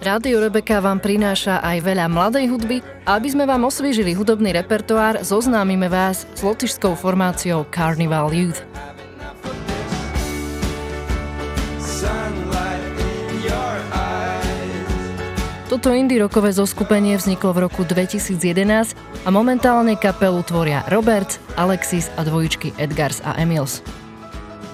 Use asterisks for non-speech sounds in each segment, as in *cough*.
Rádio Rebeka vám prináša aj veľa mladej hudby a aby sme vám osviežili hudobný repertoár, zoznámime vás s lotišskou formáciou Carnival Youth. Toto indie rockové zoskupenie vzniklo v roku 2011 a momentálne kapelu tvoria Robert, Alexis a dvojičky Edgars a Emils.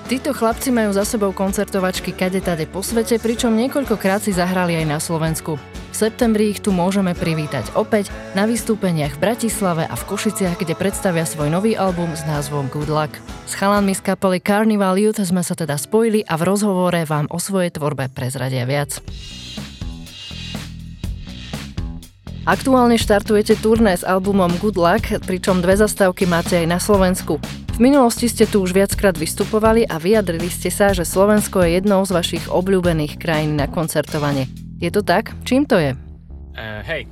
Títo chlapci majú za sebou koncertovačky kade tade po svete, pričom niekoľkokrát si zahrali aj na Slovensku. V septembri ich tu môžeme privítať opäť na vystúpeniach v Bratislave a v Košiciach, kde predstavia svoj nový album s názvom Good Luck. S chalanmi z kapely Carnival Youth sme sa teda spojili a v rozhovore vám o svojej tvorbe prezradia viac. Aktuálne štartujete turné s albumom Good Luck, pričom dve zastávky máte aj na Slovensku. V minulosti ste tu už viackrát vystupovali a vyjadrili ste sa, že Slovensko je jednou z vašich obľúbených krajín na koncertovanie. Je to tak? Čím to je? Uh, hey,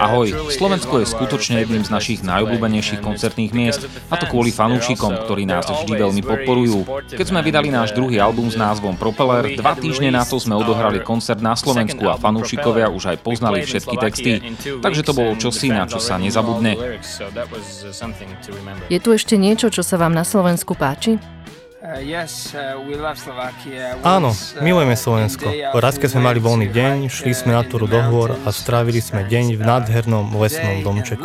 Ahoj, Slovensko je skutočne jedným z našich najobľúbenejších koncertných miest, a to kvôli fanúšikom, ktorí nás vždy veľmi podporujú. Keď sme vydali náš druhý album s názvom Propeller, dva týždne na to sme odohrali koncert na Slovensku a fanúšikovia už aj poznali všetky texty, takže to bolo čosi, na čo sa nezabudne. Je tu ešte niečo, čo sa vám na Slovensku páči? Uh, uh, Áno, milujeme Slovensko. Raz, keď sme mali voľný deň, šli sme na túru do hôr a strávili sme deň v nádhernom lesnom domčeku.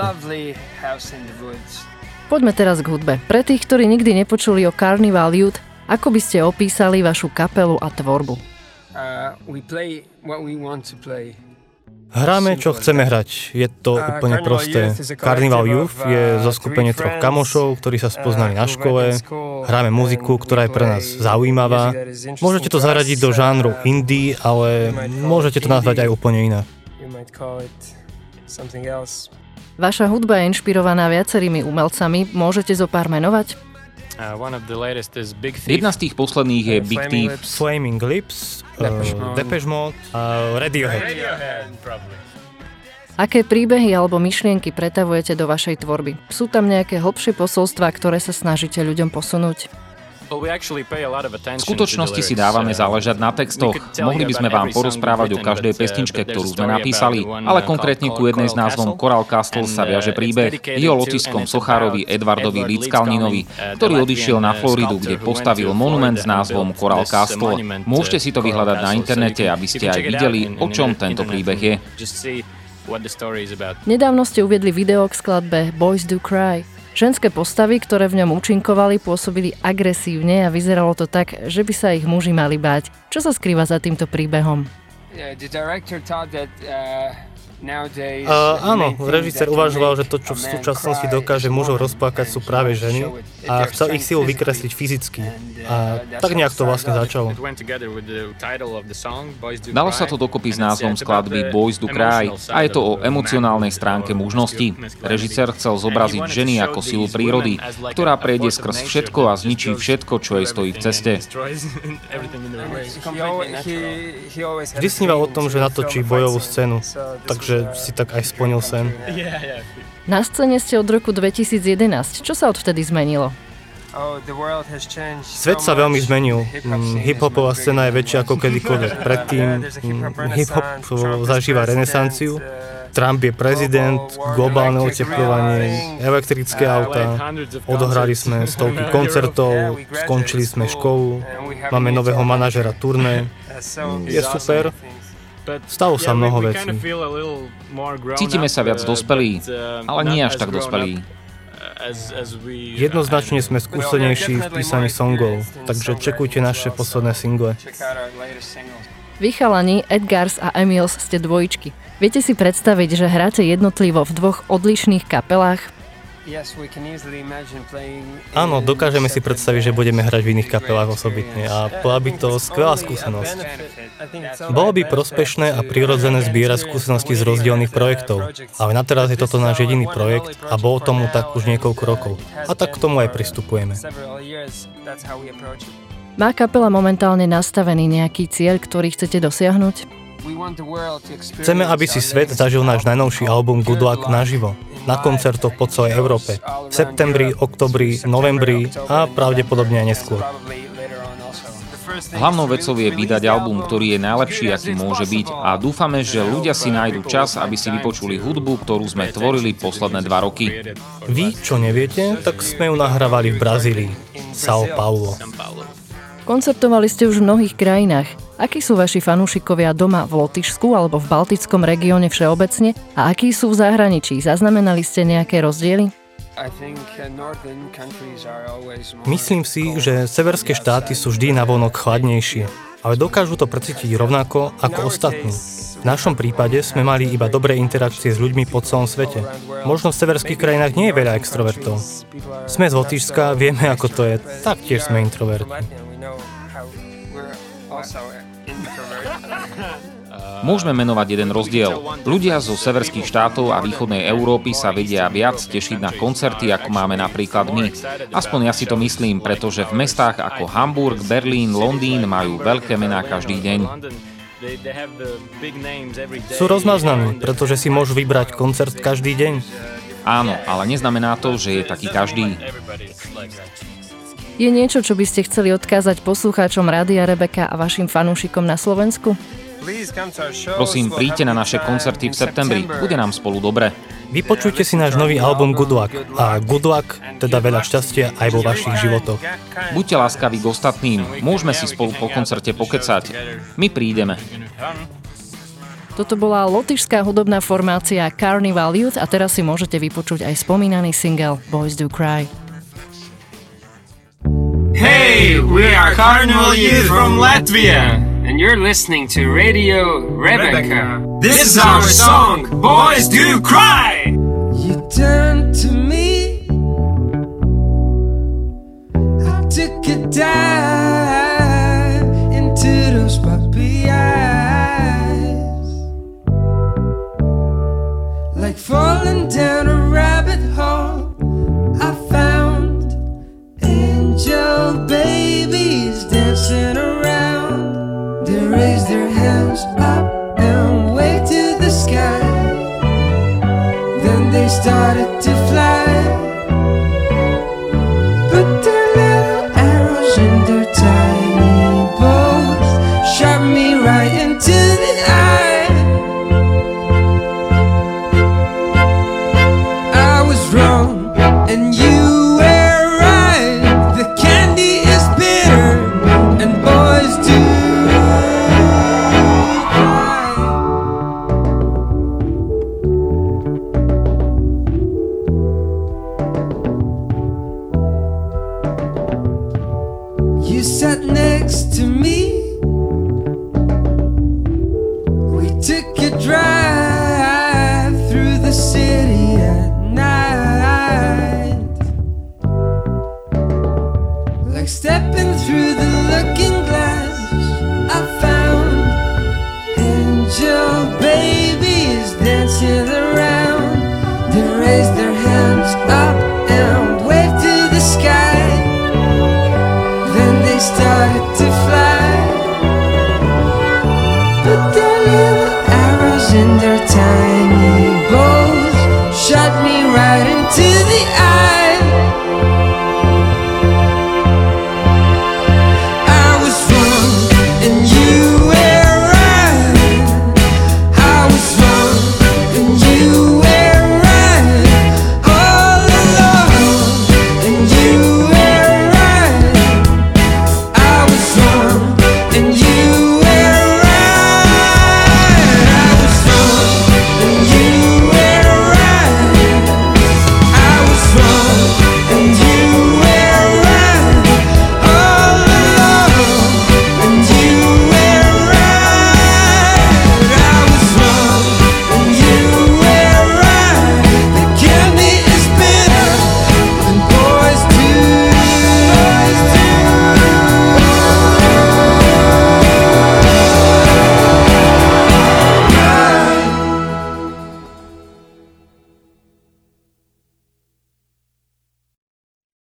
Poďme teraz k hudbe. Pre tých, ktorí nikdy nepočuli o Carnival Youth, ako by ste opísali vašu kapelu a tvorbu? Uh, we play what we want to play. Hráme, čo chceme hrať. Je to úplne prosté. Carnival Youth je zo skupenie troch kamošov, ktorí sa spoznali na škole. Hráme muziku, ktorá je pre nás zaujímavá. Môžete to zaradiť do žánru indie, ale môžete to nazvať aj úplne inak. Vaša hudba je inšpirovaná viacerými umelcami. Môžete zo pár menovať? Uh, Jedna z tých posledných je Big Thief. Flaming Lips, uh, Depeche Mode a Radiohead. Aké príbehy alebo myšlienky pretavujete do vašej tvorby? Sú tam nejaké hlbšie posolstva, ktoré sa snažíte ľuďom posunúť? V skutočnosti si dávame uh, záležať na textoch. Mohli by sme vám porozprávať o každej uh, pesničke, ktorú sme napísali, ale konkrétne ku jednej s názvom Coral Castle sa viaže príbeh. Je o lotiskom sochárovi Edvardovi Lidskalninovi, ktorý odišiel na Floridu, kde postavil monument s názvom Coral Castle. Môžete si to vyhľadať na internete, aby ste aj videli, o čom tento príbeh je. Nedávno ste uviedli video k skladbe Boys Do Cry. Ženské postavy, ktoré v ňom účinkovali, pôsobili agresívne a vyzeralo to tak, že by sa ich muži mali báť. Čo sa skrýva za týmto príbehom? Yeah, Uh, áno, režisér uvažoval, že to, čo v súčasnosti dokáže mužov rozplakať, sú práve ženy a chcel ich silu vykresliť fyzicky. A tak nejak to vlastne začalo. Dalo sa to dokopy s názvom skladby Boys do Cry a je to o emocionálnej stránke mužnosti. Režisér chcel zobraziť ženy ako silu prírody, ktorá prejde skrz všetko a zničí všetko, čo jej stojí v ceste. *laughs* Vždy sníval o tom, že natočí bojovú scénu, takže že si tak aj splnil sen. Na scéne ste od roku 2011. Čo sa odvtedy zmenilo? Oh, Svet sa veľmi zmenil. Mm, hip-hopová scéna je väčšia ako kedykoľvek predtým. Mm, hip-hop zažíva renesanciu. Trump je prezident, globálne oteplovanie, elektrické auta, odohrali sme *laughs* stovky koncertov, skončili sme školu, máme nového manažera turné. *laughs* Je super, Stalo sa mnoho vecí. Cítime sa viac dospelí, ale nie až tak dospelí. Jednoznačne sme skúsenejší v písaní songov, takže čekujte naše posledné single. Vy chalani, Edgars a Emils ste dvojičky. Viete si predstaviť, že hráte jednotlivo v dvoch odlišných kapelách? Áno, dokážeme si predstaviť, že budeme hrať v iných kapelách osobitne a bola by to skvelá skúsenosť. Bolo by prospešné a prirodzené zbierať skúsenosti z rozdielných projektov, ale na teraz je toto náš jediný projekt a bolo tomu tak už niekoľko rokov. A tak k tomu aj pristupujeme. Má kapela momentálne nastavený nejaký cieľ, ktorý chcete dosiahnuť? Chceme, aby si svet zažil náš najnovší album Good Luck naživo na koncertoch po celej Európe. V septembri, oktobri, novembri a pravdepodobne aj neskôr. Hlavnou vecou je vydať album, ktorý je najlepší, aký môže byť a dúfame, že ľudia si nájdu čas, aby si vypočuli hudbu, ktorú sme tvorili posledné dva roky. Vy, čo neviete, tak sme ju nahrávali v Brazílii, São Paulo. Koncertovali ste už v mnohých krajinách. Akí sú vaši fanúšikovia doma v Lotyšsku alebo v Baltickom regióne všeobecne a akí sú v zahraničí? Zaznamenali ste nejaké rozdiely? Myslím si, že severské štáty sú vždy navonok chladnejšie, ale dokážu to precítiť rovnako ako ostatní. V našom prípade sme mali iba dobré interakcie s ľuďmi po celom svete. Možno v severských krajinách nie je veľa extrovertov. Sme z Lotyšska, vieme ako to je, taktiež sme introverti. Môžeme menovať jeden rozdiel. Ľudia zo severských štátov a východnej Európy sa vedia viac tešiť na koncerty, ako máme napríklad my. Aspoň ja si to myslím, pretože v mestách ako Hamburg, Berlín, Londýn majú veľké mená každý deň. Sú rozmaznaní, pretože si môžu vybrať koncert každý deň. Áno, ale neznamená to, že je taký každý. Je niečo, čo by ste chceli odkázať poslucháčom Rádia Rebeka a vašim fanúšikom na Slovensku? Prosím, príďte na naše koncerty v septembri. Bude nám spolu dobre. Vypočujte si náš nový album Good Luck a Good Luck, teda veľa šťastia aj vo vašich životoch. Buďte láskaví k ostatným, môžeme si spolu po koncerte pokecať. My prídeme. Toto bola lotyšská hudobná formácia Carnival Youth a teraz si môžete vypočuť aj spomínaný single Boys Do Cry. Hey, we are Carnival Youth from Latvia, and you're listening to Radio Rebecca. This is our song, Boys Do Cry! You turn to me, I took a dive into those puppy eyes, like falling down dancing around. They raise their hands. sat next to me. If.